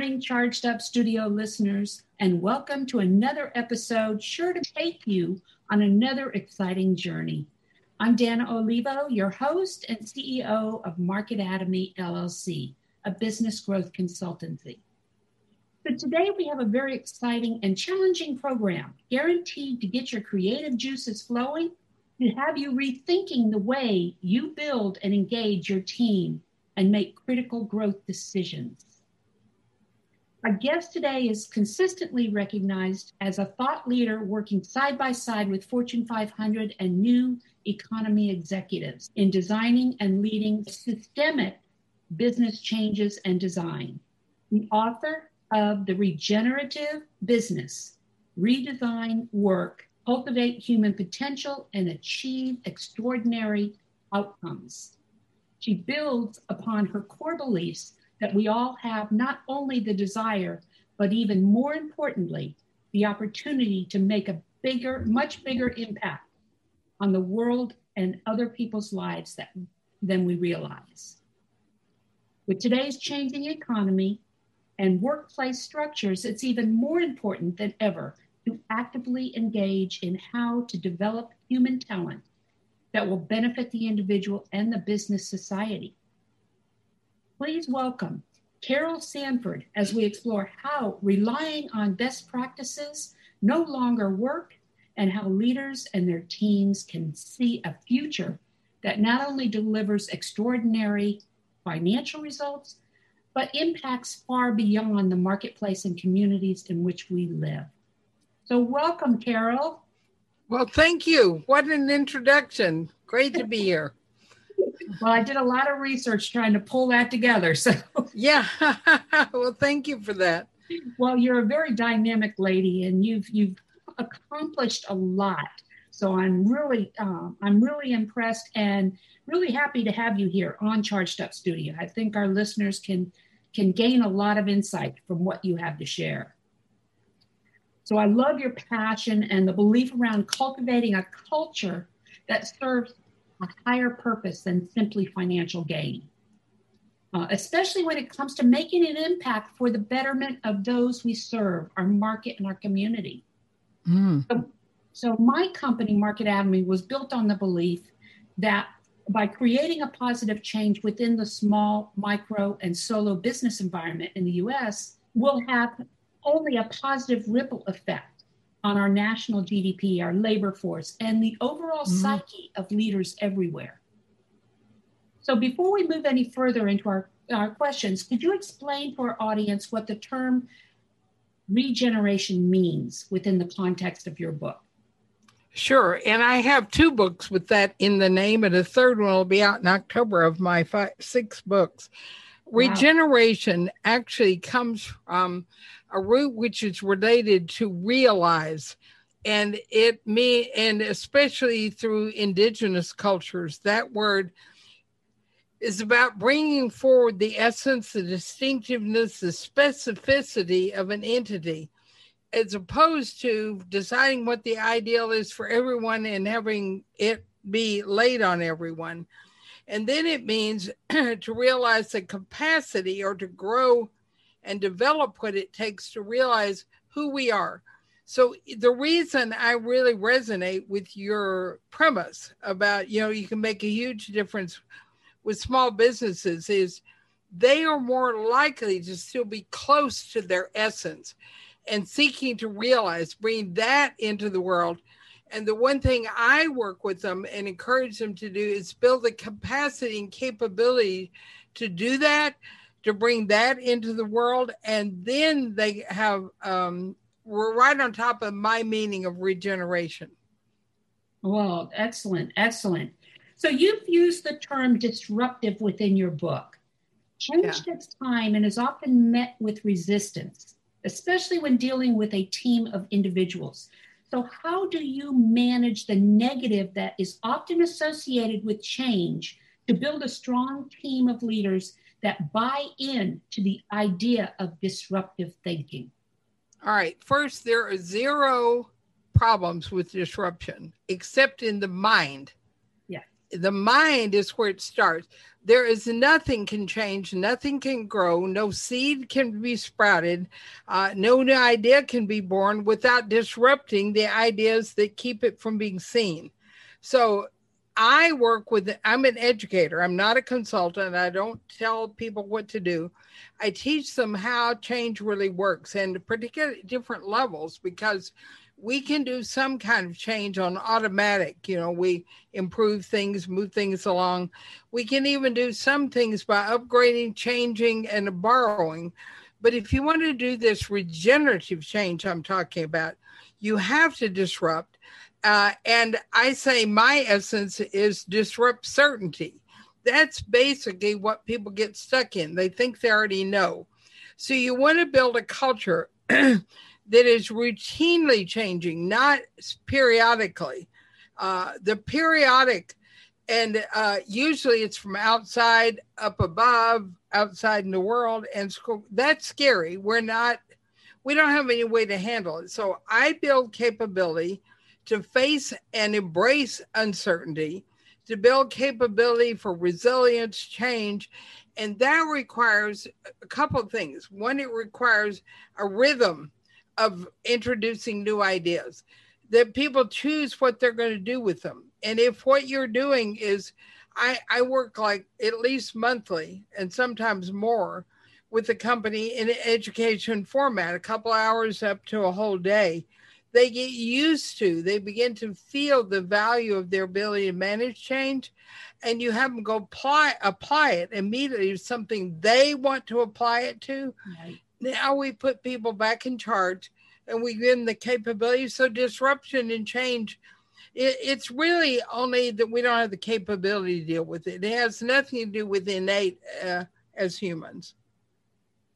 Morning, Charged Up Studio listeners, and welcome to another episode sure to take you on another exciting journey. I'm Dana Olivo, your host and CEO of Marketatomy LLC, a business growth consultancy. So today we have a very exciting and challenging program guaranteed to get your creative juices flowing, and have you rethinking the way you build and engage your team and make critical growth decisions. Our guest today is consistently recognized as a thought leader working side by side with Fortune 500 and new economy executives in designing and leading systemic business changes and design. The author of The Regenerative Business Redesign Work, Cultivate Human Potential, and Achieve Extraordinary Outcomes. She builds upon her core beliefs that we all have not only the desire, but even more importantly, the opportunity to make a bigger, much bigger impact on the world and other people's lives that, than we realize. With today's changing economy and workplace structures, it's even more important than ever to actively engage in how to develop human talent that will benefit the individual and the business society. Please welcome Carol Sanford as we explore how relying on best practices no longer work and how leaders and their teams can see a future that not only delivers extraordinary financial results, but impacts far beyond the marketplace and communities in which we live. So, welcome, Carol. Well, thank you. What an introduction. Great to be here. Well, I did a lot of research trying to pull that together. So, yeah. well, thank you for that. Well, you're a very dynamic lady, and you've you've accomplished a lot. So I'm really um, I'm really impressed and really happy to have you here on Charged Up Studio. I think our listeners can can gain a lot of insight from what you have to share. So I love your passion and the belief around cultivating a culture that serves a higher purpose than simply financial gain, uh, especially when it comes to making an impact for the betterment of those we serve, our market, and our community. Mm. So, so, my company, Marketatomy, was built on the belief that by creating a positive change within the small, micro, and solo business environment in the US, we'll have only a positive ripple effect on our national GDP, our labor force, and the overall mm-hmm. psyche of leaders everywhere. So, before we move any further into our, our questions, could you explain to our audience what the term regeneration means within the context of your book? Sure. And I have two books with that in the name, and a third one will be out in October of my five, six books. Wow. Regeneration actually comes from a root which is related to realize. And it me and especially through indigenous cultures that word is about bringing forward the essence the distinctiveness the specificity of an entity as opposed to deciding what the ideal is for everyone and having it be laid on everyone. And then it means to realize the capacity or to grow and develop what it takes to realize who we are. So the reason I really resonate with your premise about, you know, you can make a huge difference with small businesses is they are more likely to still be close to their essence and seeking to realize, bring that into the world And the one thing I work with them and encourage them to do is build the capacity and capability to do that, to bring that into the world. And then they have, um, we're right on top of my meaning of regeneration. Well, excellent, excellent. So you've used the term disruptive within your book. Change yeah. takes time and is often met with resistance, especially when dealing with a team of individuals. So, how do you manage the negative that is often associated with change to build a strong team of leaders that buy in to the idea of disruptive thinking? All right. First, there are zero problems with disruption except in the mind. Yeah. The mind is where it starts. There is nothing can change, nothing can grow, no seed can be sprouted, uh, no new idea can be born without disrupting the ideas that keep it from being seen. So I work with, I'm an educator, I'm not a consultant, I don't tell people what to do. I teach them how change really works and particularly different levels because we can do some kind of change on automatic. You know, we improve things, move things along. We can even do some things by upgrading, changing, and borrowing. But if you want to do this regenerative change I'm talking about, you have to disrupt. Uh, and I say my essence is disrupt certainty. That's basically what people get stuck in. They think they already know. So you want to build a culture that is routinely changing, not periodically. Uh, the periodic, and uh, usually it's from outside, up above, outside in the world, and school. That's scary. We're not, we don't have any way to handle it. So I build capability to face and embrace uncertainty, to build capability for resilience, change, and that requires a couple of things. One, it requires a rhythm of introducing new ideas that people choose what they're going to do with them and if what you're doing is i i work like at least monthly and sometimes more with the company in education format a couple hours up to a whole day they get used to they begin to feel the value of their ability to manage change and you have them go apply apply it immediately to something they want to apply it to right now we put people back in charge and we give them the capability. So disruption and change, it, it's really only that we don't have the capability to deal with it. It has nothing to do with innate uh, as humans.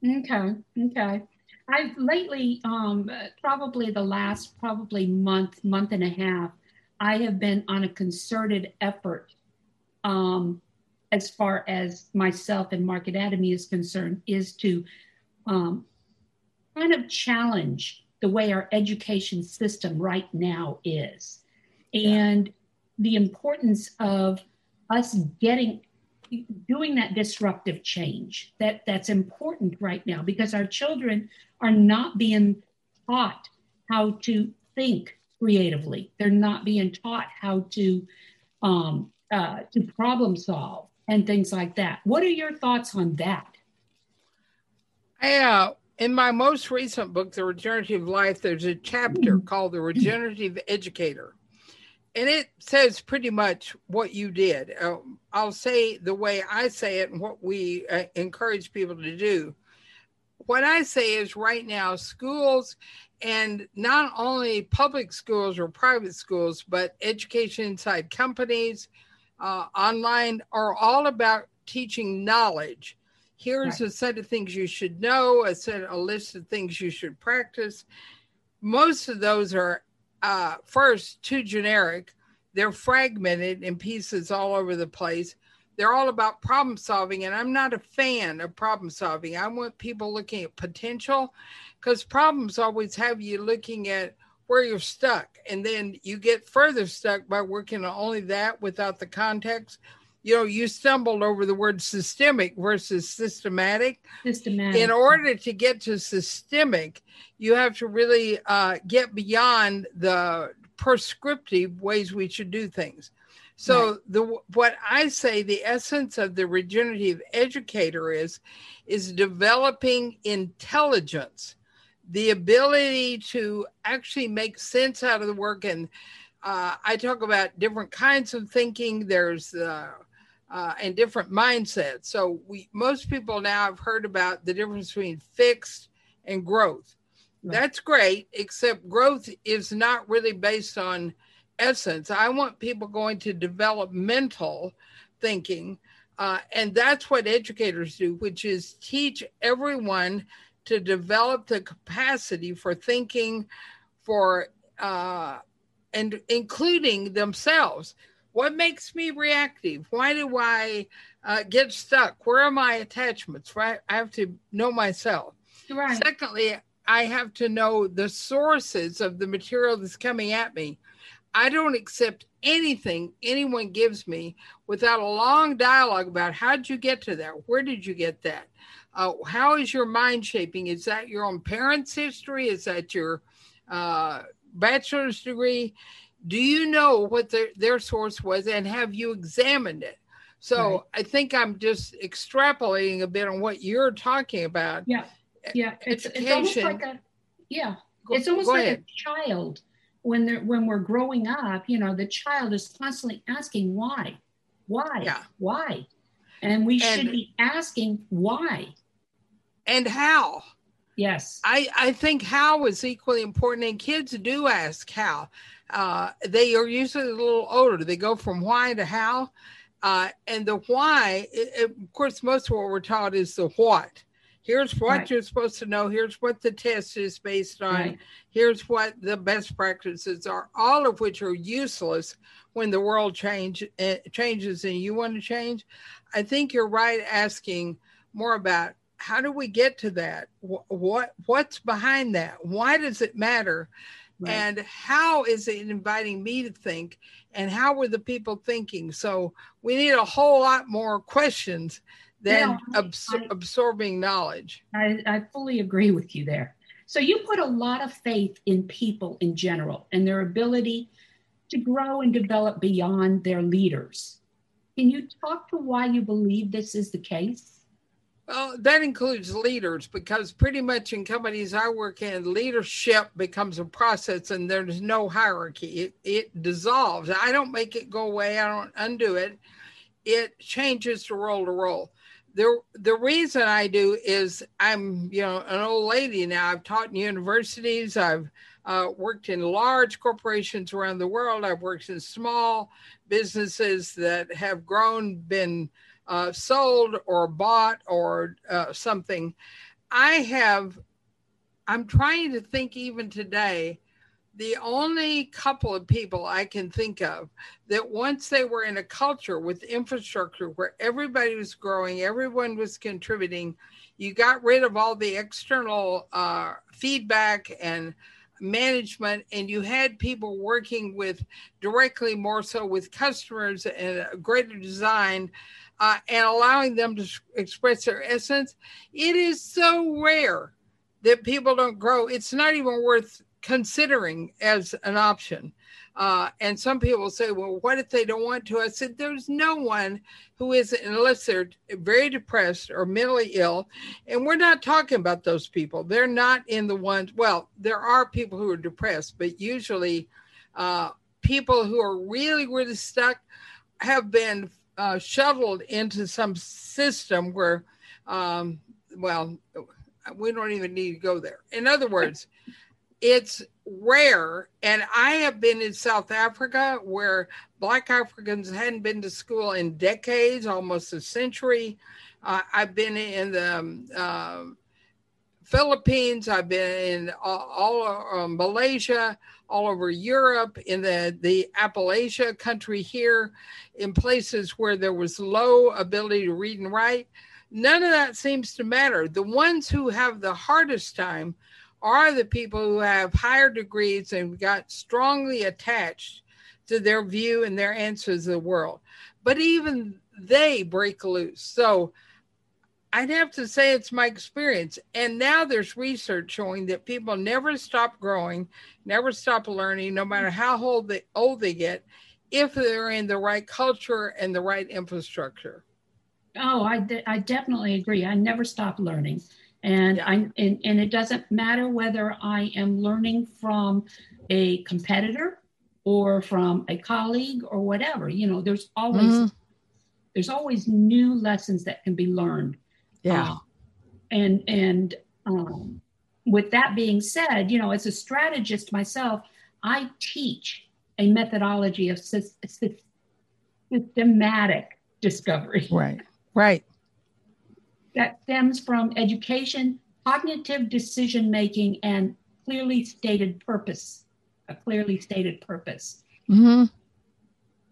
Okay. Okay. I've lately, um, probably the last probably month, month and a half, I have been on a concerted effort um, as far as myself and Marketatomy is concerned, is to um, kind of challenge the way our education system right now is. And the importance of us getting doing that disruptive change that that's important right now because our children are not being taught how to think creatively they're not being taught how to um, uh, to problem solve and things like that what are your thoughts on that yeah in my most recent book, The Regenerative Life, there's a chapter mm. called The Regenerative Educator. And it says pretty much what you did. Uh, I'll say the way I say it and what we uh, encourage people to do. What I say is right now, schools and not only public schools or private schools, but education inside companies, uh, online, are all about teaching knowledge Here's right. a set of things you should know, a set, a list of things you should practice. Most of those are uh, first too generic. They're fragmented in pieces all over the place. They're all about problem solving, and I'm not a fan of problem solving. I want people looking at potential because problems always have you looking at where you're stuck, and then you get further stuck by working on only that without the context you know, you stumbled over the word systemic versus systematic. Systematic. In order to get to systemic, you have to really uh, get beyond the prescriptive ways we should do things. So right. the what I say the essence of the regenerative educator is is developing intelligence, the ability to actually make sense out of the work and uh, I talk about different kinds of thinking. There's uh, uh, and different mindsets. So we most people now have heard about the difference between fixed and growth. That's great, except growth is not really based on essence. I want people going to developmental thinking, uh, and that's what educators do, which is teach everyone to develop the capacity for thinking, for uh, and including themselves. What makes me reactive? Why do I uh, get stuck? Where are my attachments? Right, I have to know myself. Right. Secondly, I have to know the sources of the material that's coming at me. I don't accept anything anyone gives me without a long dialogue about how did you get to that? Where did you get that? Uh, how is your mind shaping? Is that your own parents' history? Is that your uh, bachelor's degree? Do you know what their, their source was and have you examined it? So right. I think I'm just extrapolating a bit on what you're talking about. Yeah. Yeah. It's, it's almost like a, yeah. Go, it's almost like ahead. a child when they're, when we're growing up, you know, the child is constantly asking why, why, yeah. why? And we and, should be asking why. And how. Yes. I, I think how is equally important, and kids do ask how. Uh, they are usually a little older. They go from why to how. Uh, and the why, it, it, of course, most of what we're taught is the what. Here's what right. you're supposed to know. Here's what the test is based on. Right. Here's what the best practices are, all of which are useless when the world change, uh, changes and you want to change. I think you're right asking more about how do we get to that? What what's behind that? Why does it matter? Right. And how is it inviting me to think? And how were the people thinking? So we need a whole lot more questions than absor- I, absorbing knowledge. I, I fully agree with you there. So you put a lot of faith in people in general and their ability to grow and develop beyond their leaders. Can you talk to why you believe this is the case? Well, that includes leaders because pretty much in companies I work in, leadership becomes a process and there's no hierarchy. It, it dissolves. I don't make it go away, I don't undo it. It changes to role to role. The, the reason I do is I'm, you know, an old lady now. I've taught in universities. I've uh, worked in large corporations around the world. I've worked in small businesses that have grown, been uh, sold or bought or uh, something. I have, I'm trying to think even today, the only couple of people I can think of that once they were in a culture with infrastructure where everybody was growing, everyone was contributing, you got rid of all the external uh, feedback and management and you had people working with directly more so with customers and greater design uh, and allowing them to express their essence, it is so rare that people don't grow. It's not even worth considering as an option. Uh, and some people say, well, what if they don't want to? I said, there's no one who isn't, unless they're very depressed or mentally ill. And we're not talking about those people. They're not in the ones, well, there are people who are depressed, but usually uh, people who are really, really stuck have been uh, shuttled into some system where, um, well, we don't even need to go there. In other words, it's rare. And I have been in South Africa where Black Africans hadn't been to school in decades, almost a century. Uh, I've been in the um, uh, Philippines. I've been in all, all uh, Malaysia all over Europe, in the, the Appalachia country here, in places where there was low ability to read and write. None of that seems to matter. The ones who have the hardest time are the people who have higher degrees and got strongly attached to their view and their answers of the world. But even they break loose. So I'd have to say it's my experience. And now there's research showing that people never stop growing, never stop learning, no matter how old they, old they get, if they're in the right culture and the right infrastructure. Oh, I, de- I definitely agree. I never stop learning. And. I and, and it doesn't matter whether I am learning from a competitor or from a colleague or whatever. You know, there's always mm-hmm. there's always new lessons that can be learned. Yeah. Uh, and and um, with that being said, you know, as a strategist myself, I teach a methodology of systematic discovery. Right. Right. That stems from education, cognitive decision making, and clearly stated purpose. A clearly stated purpose. Mm-hmm.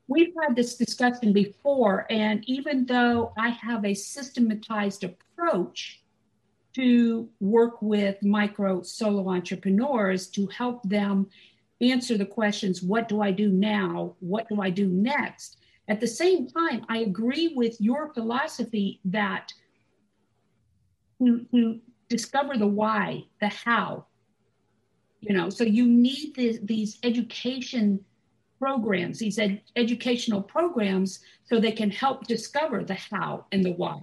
We've had this discussion before, and even though I have a systematized approach to work with micro solo entrepreneurs to help them answer the questions what do I do now? What do I do next? At the same time, I agree with your philosophy that to, to discover the why, the how, you know, so you need this, these education programs, these ed- educational programs, so they can help discover the how and the why.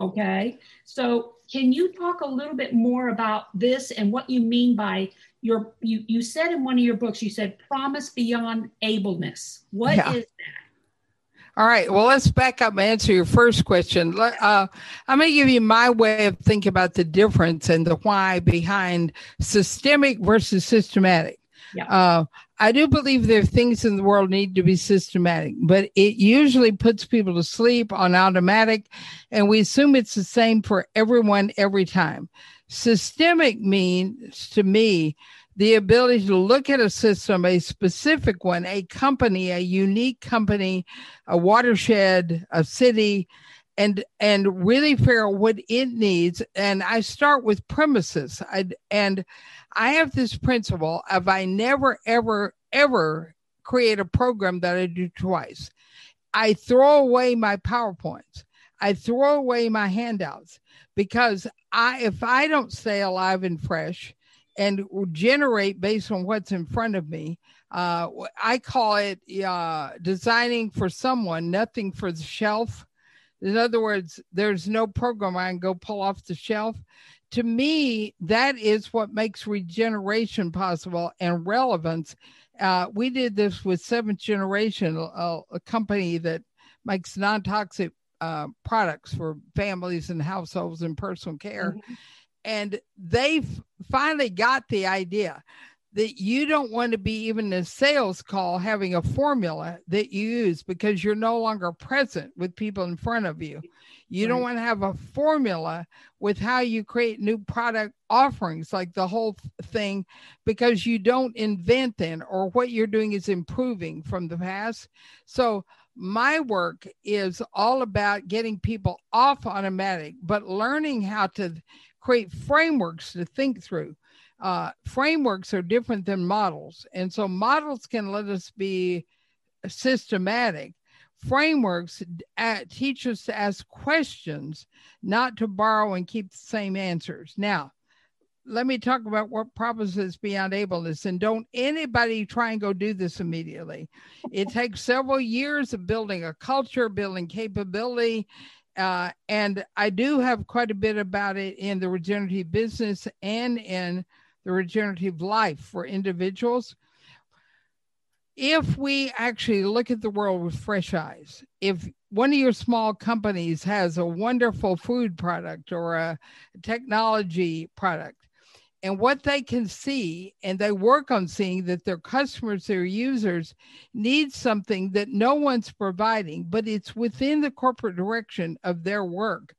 Okay, so can you talk a little bit more about this and what you mean by your? You you said in one of your books, you said promise beyond ableness. What yeah. is that? All right. Well, let's back up and answer your first question. Uh, I'm going to give you my way of thinking about the difference and the why behind systemic versus systematic. Yeah. Uh, I do believe there are things in the world need to be systematic, but it usually puts people to sleep on automatic, and we assume it's the same for everyone every time. Systemic means to me the ability to look at a system, a specific one, a company, a unique company, a watershed, a city, and and really figure out what it needs. And I start with premises. I, and I have this principle of I never, ever, ever create a program that I do twice. I throw away my PowerPoints. I throw away my handouts because I, if I don't stay alive and fresh and generate based on what's in front of me, uh, I call it uh, designing for someone, nothing for the shelf. In other words, there's no program I can go pull off the shelf to me, that is what makes regeneration possible and relevance. Uh, we did this with Seventh Generation, a, a company that makes non toxic uh, products for families and households and personal care. Mm-hmm. And they finally got the idea that you don't want to be even a sales call having a formula that you use because you're no longer present with people in front of you. You right. don't want to have a formula with how you create new product offerings, like the whole thing, because you don't invent then, or what you're doing is improving from the past. So, my work is all about getting people off automatic, but learning how to create frameworks to think through. Uh, frameworks are different than models. And so, models can let us be systematic frameworks teach us to ask questions, not to borrow and keep the same answers. Now, let me talk about what promises beyond ableness and don't anybody try and go do this immediately it takes several years of building a culture building capability uh, and i do have quite a bit about it in the regenerative business and in the regenerative life for individuals. If we actually look at the world with fresh eyes, if one of your small companies has a wonderful food product or a technology product, and what they can see, and they work on seeing that their customers, their users need something that no one's providing, but it's within the corporate direction of their work.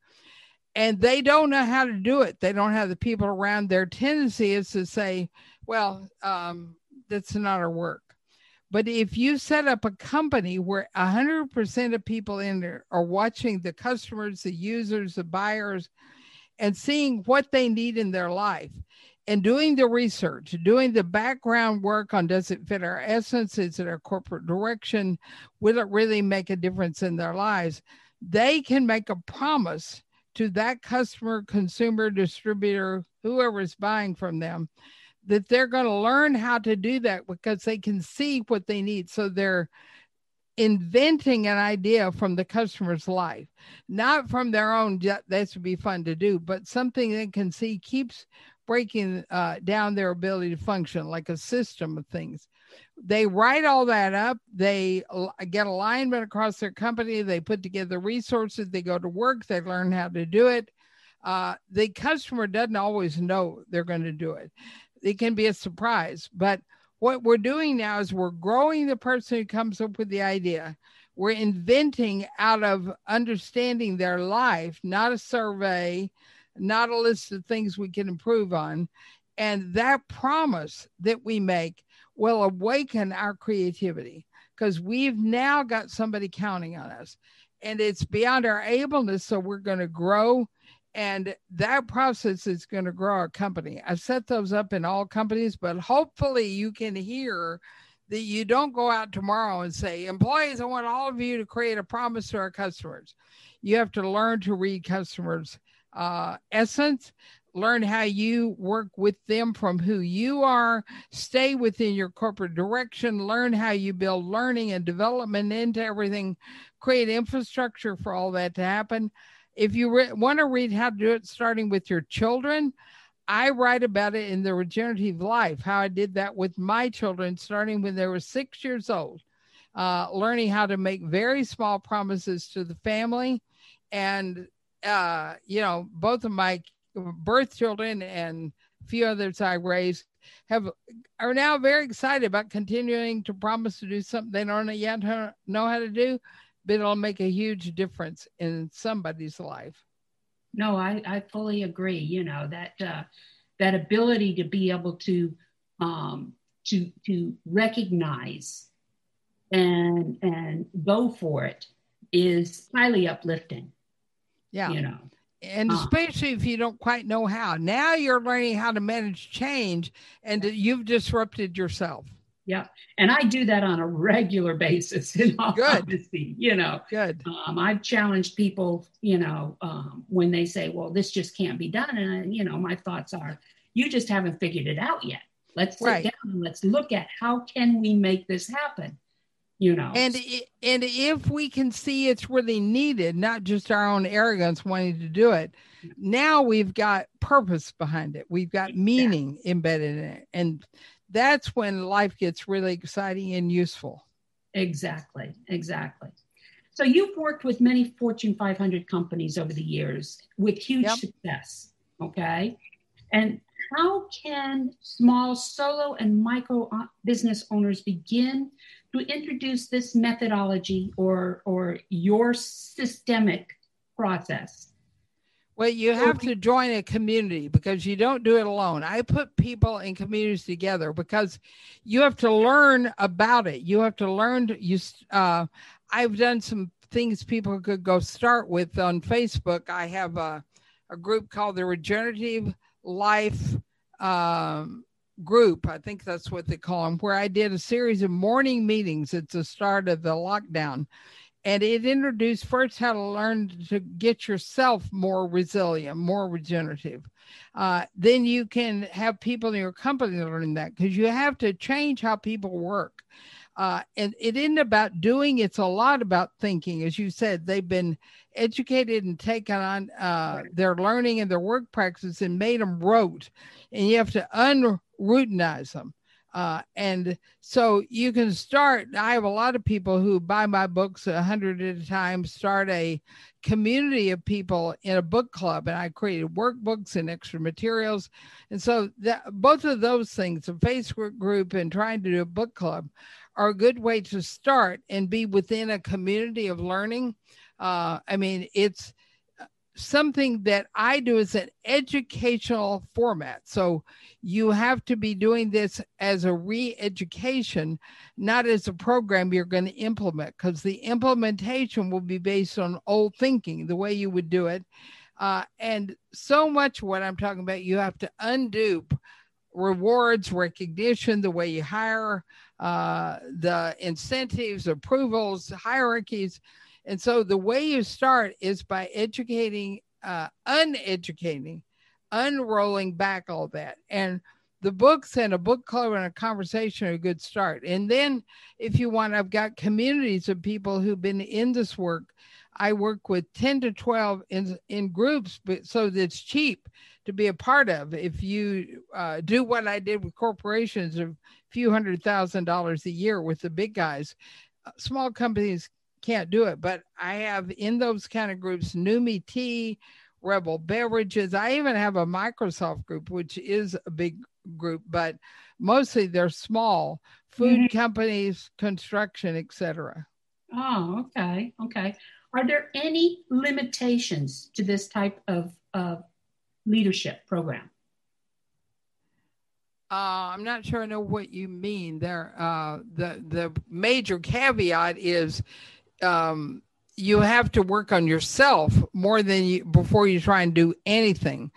And they don't know how to do it. They don't have the people around. Their tendency is to say, well, um, that's not our work but if you set up a company where 100% of people in there are watching the customers, the users, the buyers, and seeing what they need in their life and doing the research, doing the background work on does it fit our essence? Is it our corporate direction? Will it really make a difference in their lives? They can make a promise to that customer, consumer, distributor, whoever is buying from them that they're going to learn how to do that because they can see what they need. So they're inventing an idea from the customer's life, not from their own. That would be fun to do, but something they can see keeps breaking uh, down their ability to function like a system of things. They write all that up. They get alignment across their company. They put together resources. They go to work. They learn how to do it. Uh, the customer doesn't always know they're going to do it. It can be a surprise. But what we're doing now is we're growing the person who comes up with the idea. We're inventing out of understanding their life, not a survey, not a list of things we can improve on. And that promise that we make will awaken our creativity because we've now got somebody counting on us and it's beyond our ableness. So we're going to grow. And that process is going to grow our company. I've set those up in all companies, but hopefully you can hear that you don't go out tomorrow and say, employees, I want all of you to create a promise to our customers. You have to learn to read customers' uh, essence, learn how you work with them from who you are, stay within your corporate direction, learn how you build learning and development into everything, create infrastructure for all that to happen. If you re- want to read how to do it, starting with your children, I write about it in the regenerative life, how I did that with my children, starting when they were six years old, uh, learning how to make very small promises to the family. And, uh, you know, both of my birth children and a few others I raised have are now very excited about continuing to promise to do something they don't yet know how to do, but it'll make a huge difference in somebody's life. No, I, I fully agree. You know that uh, that ability to be able to um, to to recognize and and go for it is highly uplifting. Yeah, you know, and uh. especially if you don't quite know how. Now you're learning how to manage change, and you've disrupted yourself. Yeah, and I do that on a regular basis. In all Good. honesty, you know. Good. Um, I've challenged people, you know, um, when they say, "Well, this just can't be done," and you know, my thoughts are, "You just haven't figured it out yet. Let's sit right. down and let's look at how can we make this happen." You know. And and if we can see it's really needed, not just our own arrogance wanting to do it, now we've got purpose behind it. We've got meaning yeah. embedded in it, and that's when life gets really exciting and useful. Exactly, exactly. So you've worked with many Fortune 500 companies over the years with huge yep. success. Okay. And how can small solo and micro business owners begin to introduce this methodology or, or your systemic process well, you have to join a community because you don't do it alone. I put people in communities together because you have to learn about it. You have to learn. To, you, uh, I've done some things people could go start with on Facebook. I have a, a group called the Regenerative Life um, Group. I think that's what they call them, where I did a series of morning meetings at the start of the lockdown and it introduced first how to learn to get yourself more resilient, more regenerative. Uh, then you can have people in your company learning that because you have to change how people work. Uh, and it isn't about doing, it's a lot about thinking. As you said, they've been educated and taken on uh, right. their learning and their work practices and made them rote. And you have to unroutinize them. Uh, and so you can start. I have a lot of people who buy my books a hundred at a time, start a community of people in a book club, and I created workbooks and extra materials. And so that both of those things, a Facebook group and trying to do a book club, are a good way to start and be within a community of learning. Uh, I mean, it's something that I do is an educational format. So you have to be doing this as a re education, not as a program you're going to implement, because the implementation will be based on old thinking, the way you would do it. Uh, and so much what I'm talking about, you have to undo rewards, recognition, the way you hire, uh, the incentives, approvals, hierarchies and so the way you start is by educating, uh, uneducating, unrolling back all that. And the books and a book club and a conversation are a good start. And then if you want, I've got communities of people who've been in this work I work with 10 to 12 in, in groups, but so that it's cheap to be a part of. If you uh, do what I did with corporations of a few hundred thousand dollars a year with the big guys, uh, small companies can't do it. But I have in those kind of groups, Numi Tea, Rebel Beverages. I even have a Microsoft group, which is a big group, but mostly they're small food mm-hmm. companies, construction, etc. Oh, okay. Okay. Are there any limitations to this type of, of leadership program? Uh, I'm not sure I know what you mean there. Uh, the the major caveat is um, you have to work on yourself more than you before you try and do anything.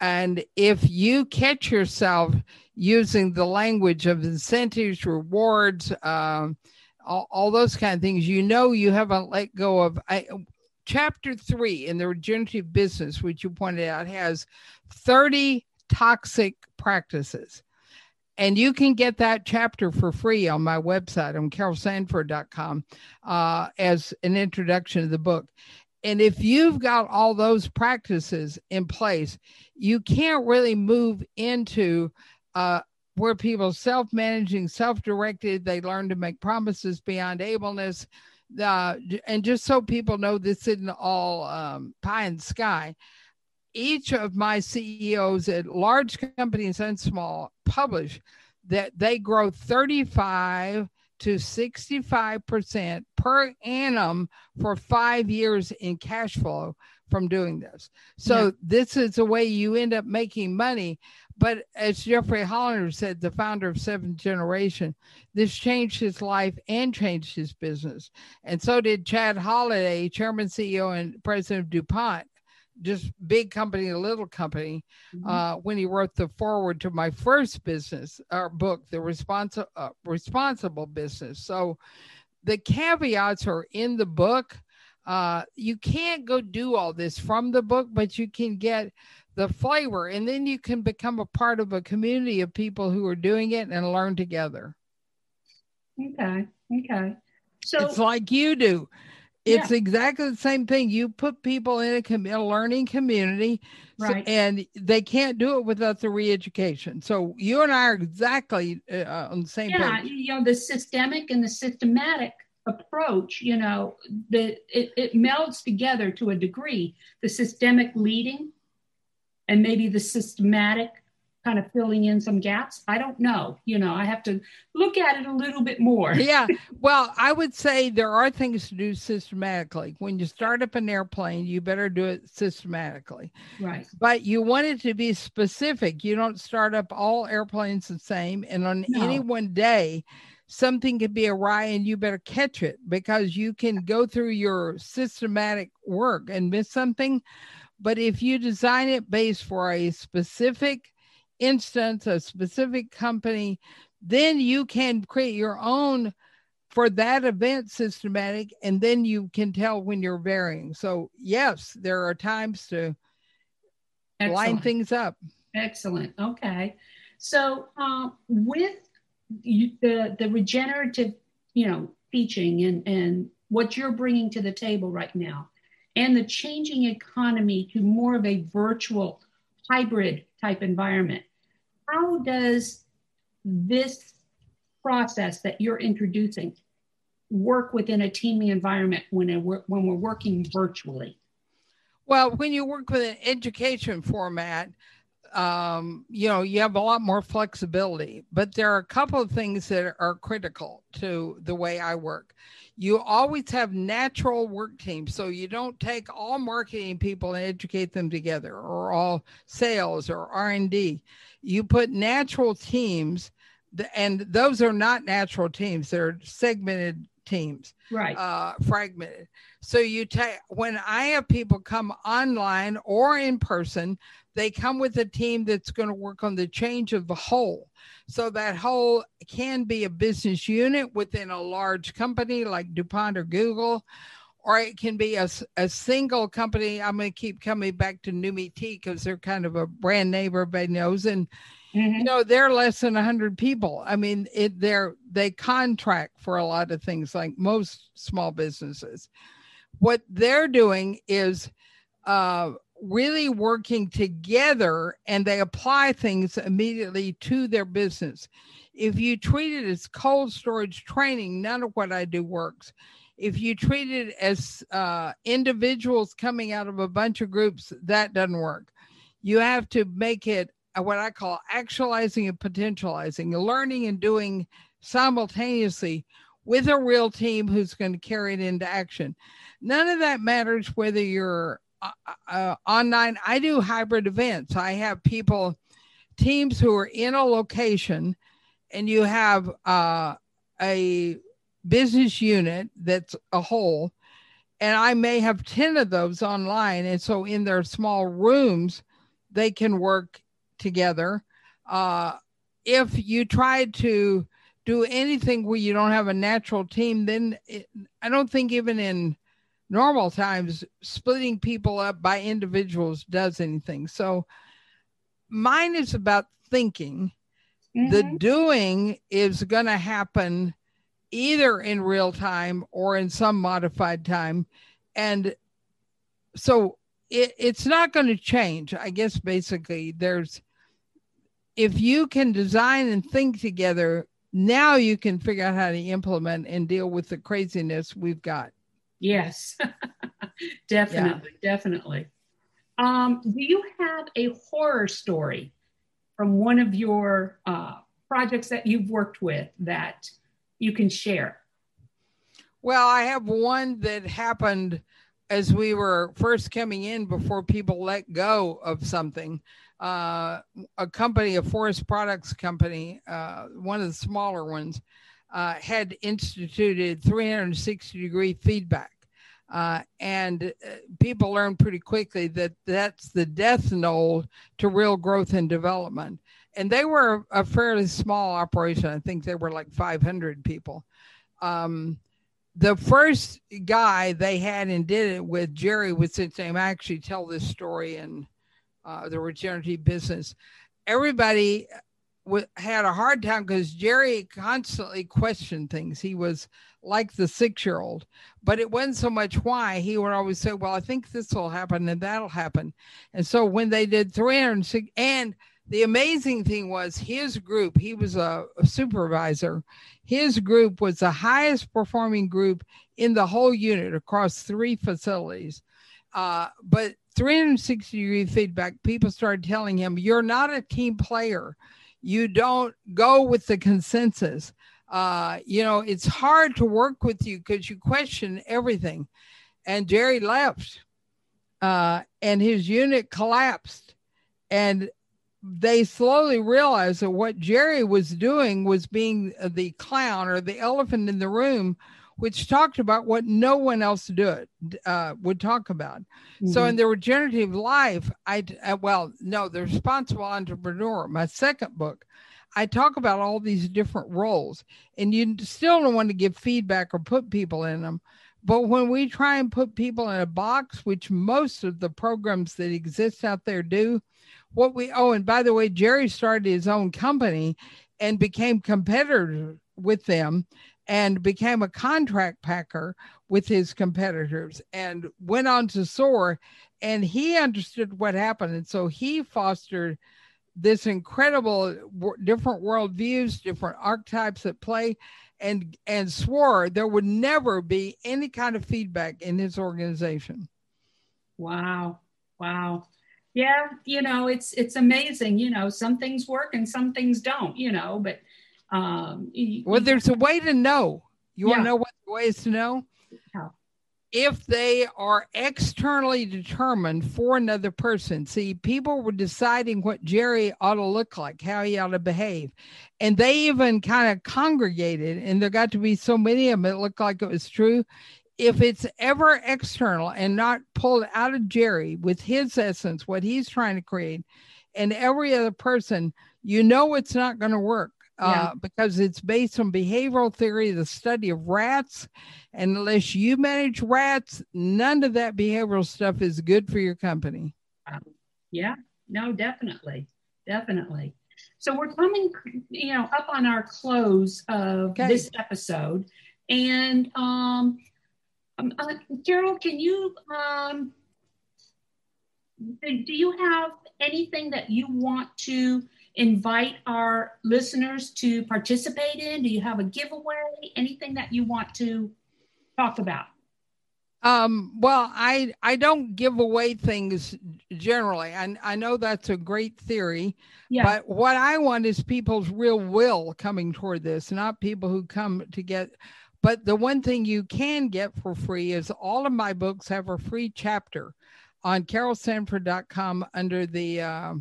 And if you catch yourself using the language of incentives, rewards, um, all, all, those kind of things, you know you haven't let go of. I, chapter three in the regenerative business, which you pointed out, has 30 toxic practices. And you can get that chapter for free on my website on carolsanford.com uh, as an introduction to the book. And if you've got all those practices in place, you can't really move into uh, where people self-managing, self-directed, they learn to make promises beyond ableness. Uh, and just so people know this isn't all um, pie in the sky, each of my CEOs at large companies and small publish that they grow 35 to 65% per annum for five years in cash flow from doing this. So yeah. this is a way you end up making money. But as Jeffrey Hollender said, the founder of Seventh Generation, this changed his life and changed his business. And so did Chad Holliday, chairman, CEO, and president of DuPont just big company, and little company, mm-hmm. uh, when he wrote the foreword to my first business or uh, book, the responsi- uh, responsible business. So the caveats are in the book. Uh, you can't go do all this from the book, but you can get the flavor, and then you can become a part of a community of people who are doing it and learn together. Okay. Okay. So it's like you do. It's yeah. exactly the same thing. You put people in a, com- a learning community, right. so, and they can't do it without the re-education. So you and I are exactly uh, on the same yeah, page. you know, the systemic and the systematic approach. You know, the it, it melds together to a degree. The systemic leading, and maybe the systematic kind of filling in some gaps. I don't know. You know, I have to look at it a little bit more. yeah. Well, I would say there are things to do systematically. When you start up an airplane, you better do it systematically. Right. But you want it to be specific. You don't start up all airplanes the same. And on no. any one day, something could be awry and you better catch it because you can go through your systematic work and miss something. But if you design it based for a specific instance, a specific company, then you can create your own for that event systematic, and then you can tell when you're varying. So, yes, there are times to Excellent. line things up. Excellent. Okay. So, uh, with you, the the regenerative, you know, teaching and and what you're bringing to the table right now, and the changing economy to more of a virtual hybrid type environment, how does this process that you're introducing work within a teaming environment when, it, when we're working virtually? Well, when you work with an education format, um, you know, you have a lot more flexibility, but there are a couple of things that are critical to the way I work. You always have natural work teams. So you don't take all marketing people and educate them together or all sales or R&D. You put natural teams and those are not natural teams. They're segmented teams right uh fragmented so you take when i have people come online or in person they come with a team that's going to work on the change of the whole so that whole can be a business unit within a large company like dupont or google or it can be a, a single company i'm going to keep coming back to numi tea because they're kind of a brand name everybody knows and Mm-hmm. You know, they're less than 100 people. I mean, it they're they contract for a lot of things like most small businesses. what they're doing is uh, really working together and they apply things immediately to their business. If you treat it as cold storage training, none of what I do works. If you treat it as uh, individuals coming out of a bunch of groups, that doesn't work. You have to make it what I call actualizing and potentializing, learning and doing simultaneously with a real team who's going to carry it into action. None of that matters whether you're uh, uh, online. I do hybrid events. I have people, teams who are in a location, and you have uh, a business unit that's a whole, and I may have 10 of those online. And so in their small rooms, they can work together. Uh, if you try to do anything where you don't have a natural team, then it, I don't think even in normal times splitting people up by individuals does anything. So mine is about thinking. Mm-hmm. The doing is going to happen either in real time or in some modified time. And so it, it's not going to change. I guess basically there's if you can design and think together, now you can figure out how to implement and deal with the craziness we've got. Yes, definitely, yeah. definitely. Um, do you have a horror story from one of your uh, projects that you've worked with that you can share? Well, I have one that happened as we were first coming in before people let go of something uh, a company, a forest products company, uh, one of the smaller ones, uh, had instituted 360 degree feedback. Uh, and uh, people learned pretty quickly that that's the death knell to real growth and development. And they were a fairly small operation. I think they were like 500 people. Um, the first guy they had and did it with Jerry was his name. I actually tell this story in uh, the regenerative business. Everybody had a hard time because Jerry constantly questioned things. He was like the six year old, but it wasn't so much why. He would always say, Well, I think this will happen and that'll happen. And so when they did 306, and the amazing thing was his group, he was a, a supervisor. His group was the highest performing group in the whole unit across three facilities. Uh, but 360 degree feedback, people started telling him, You're not a team player. You don't go with the consensus. Uh, you know, it's hard to work with you because you question everything. And Jerry left, uh, and his unit collapsed. And they slowly realized that what Jerry was doing was being the clown or the elephant in the room which talked about what no one else did uh, would talk about. Mm-hmm. So in the regenerative life, I uh, well, no, the responsible entrepreneur, my second book, I talk about all these different roles, and you still don't want to give feedback or put people in them. But when we try and put people in a box, which most of the programs that exist out there do, what we oh, and by the way, Jerry started his own company and became competitors with them and became a contract packer with his competitors and went on to SOAR. And he understood what happened. And so he fostered this incredible different worldviews different archetypes at play and and swore there would never be any kind of feedback in his organization. Wow. Wow. Yeah you know it's it's amazing you know some things work and some things don't you know but um, well, there's a way to know. You yeah. want to know what the way is to know? How? If they are externally determined for another person. See, people were deciding what Jerry ought to look like, how he ought to behave. And they even kind of congregated, and there got to be so many of them, it looked like it was true. If it's ever external and not pulled out of Jerry with his essence, what he's trying to create, and every other person, you know it's not going to work uh, because it's based on behavioral theory, the study of rats. And unless you manage rats, none of that behavioral stuff is good for your company. Yeah, no, definitely. Definitely. So we're coming, you know, up on our close of okay. this episode. And um, Um, uh, Carol, can you um, do you have anything that you want to invite our listeners to participate in? Do you have a giveaway? Anything that you want to talk about? Um, well, I I don't give away things generally. I I know that's a great theory, yeah. but what I want is people's real will coming toward this, not people who come to get. But the one thing you can get for free is all of my books have a free chapter on carolsanford.com under the uh,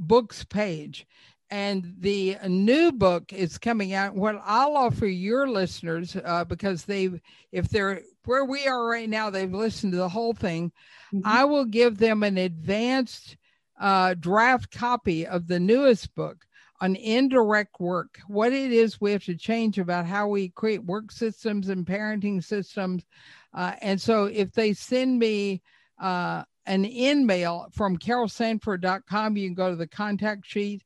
books page. And the new book is coming out. What I'll offer your listeners, uh, because they've, if they're where we are right now, they've listened to the whole thing. Mm-hmm. I will give them an advanced uh, draft copy of the newest book on indirect work, what it is we have to change about how we create work systems and parenting systems. Uh, and so if they send me uh, an email from carolsanford.com. You can go to the contact sheet.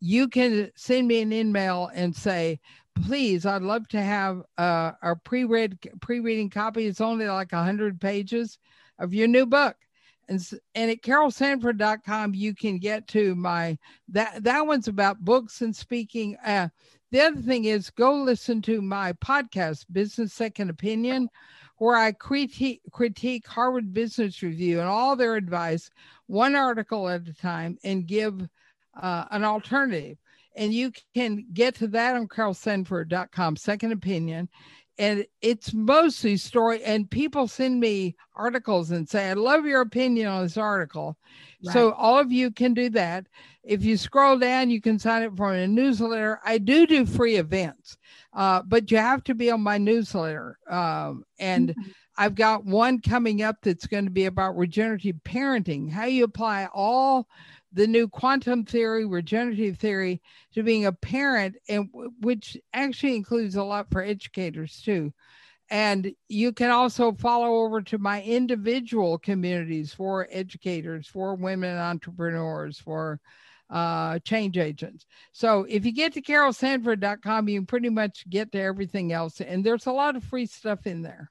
You can send me an email and say, please, I'd love to have uh, a pre-read pre-reading copy. It's only like 100 pages of your new book. And, and at carolsanford.com, you can get to my, that, that one's about books and speaking. Uh, the other thing is go listen to my podcast, Business Second Opinion where I critique, critique Harvard Business Review and all their advice, one article at a time, and give uh, an alternative. And you can get to that on carolsanford.com, second opinion. And it's mostly story. And people send me articles and say, I love your opinion on this article. Right. So all of you can do that. If you scroll down, you can sign up for a newsletter. I do do free events. Uh, but you have to be on my newsletter. Um, and mm-hmm. I've got one coming up that's going to be about regenerative parenting, how you apply all the new quantum theory, regenerative theory to being a parent, and which actually includes a lot for educators too. And you can also follow over to my individual communities for educators, for women entrepreneurs, for uh, change agents. So if you get to carolsanford.com, you can pretty much get to everything else. And there's a lot of free stuff in there.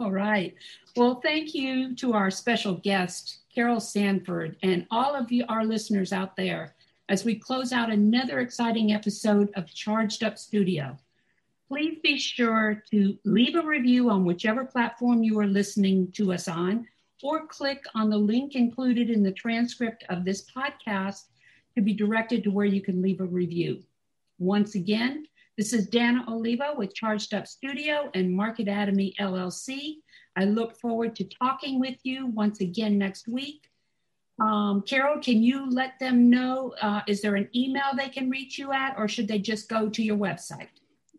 All right. Well, thank you to our special guest, Carol Sanford, and all of you, our listeners out there, as we close out another exciting episode of Charged Up Studio. Please be sure to leave a review on whichever platform you are listening to us on or click on the link included in the transcript of this podcast to be directed to where you can leave a review. Once again, this is Dana Oliva with Charged Up Studio and Market Atomy LLC. I look forward to talking with you once again next week. Um, Carol, can you let them know? Uh, is there an email they can reach you at, or should they just go to your website?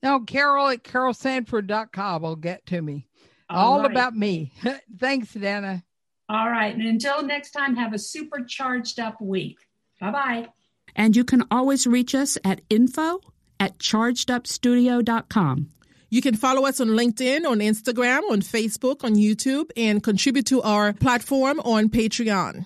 No, Carol at carolsanford.com will get to me. All, All right. about me. Thanks, Dana. All right. And until next time, have a super charged up week. Bye bye. And you can always reach us at info at chargedupstudio.com. You can follow us on LinkedIn, on Instagram, on Facebook, on YouTube, and contribute to our platform on Patreon.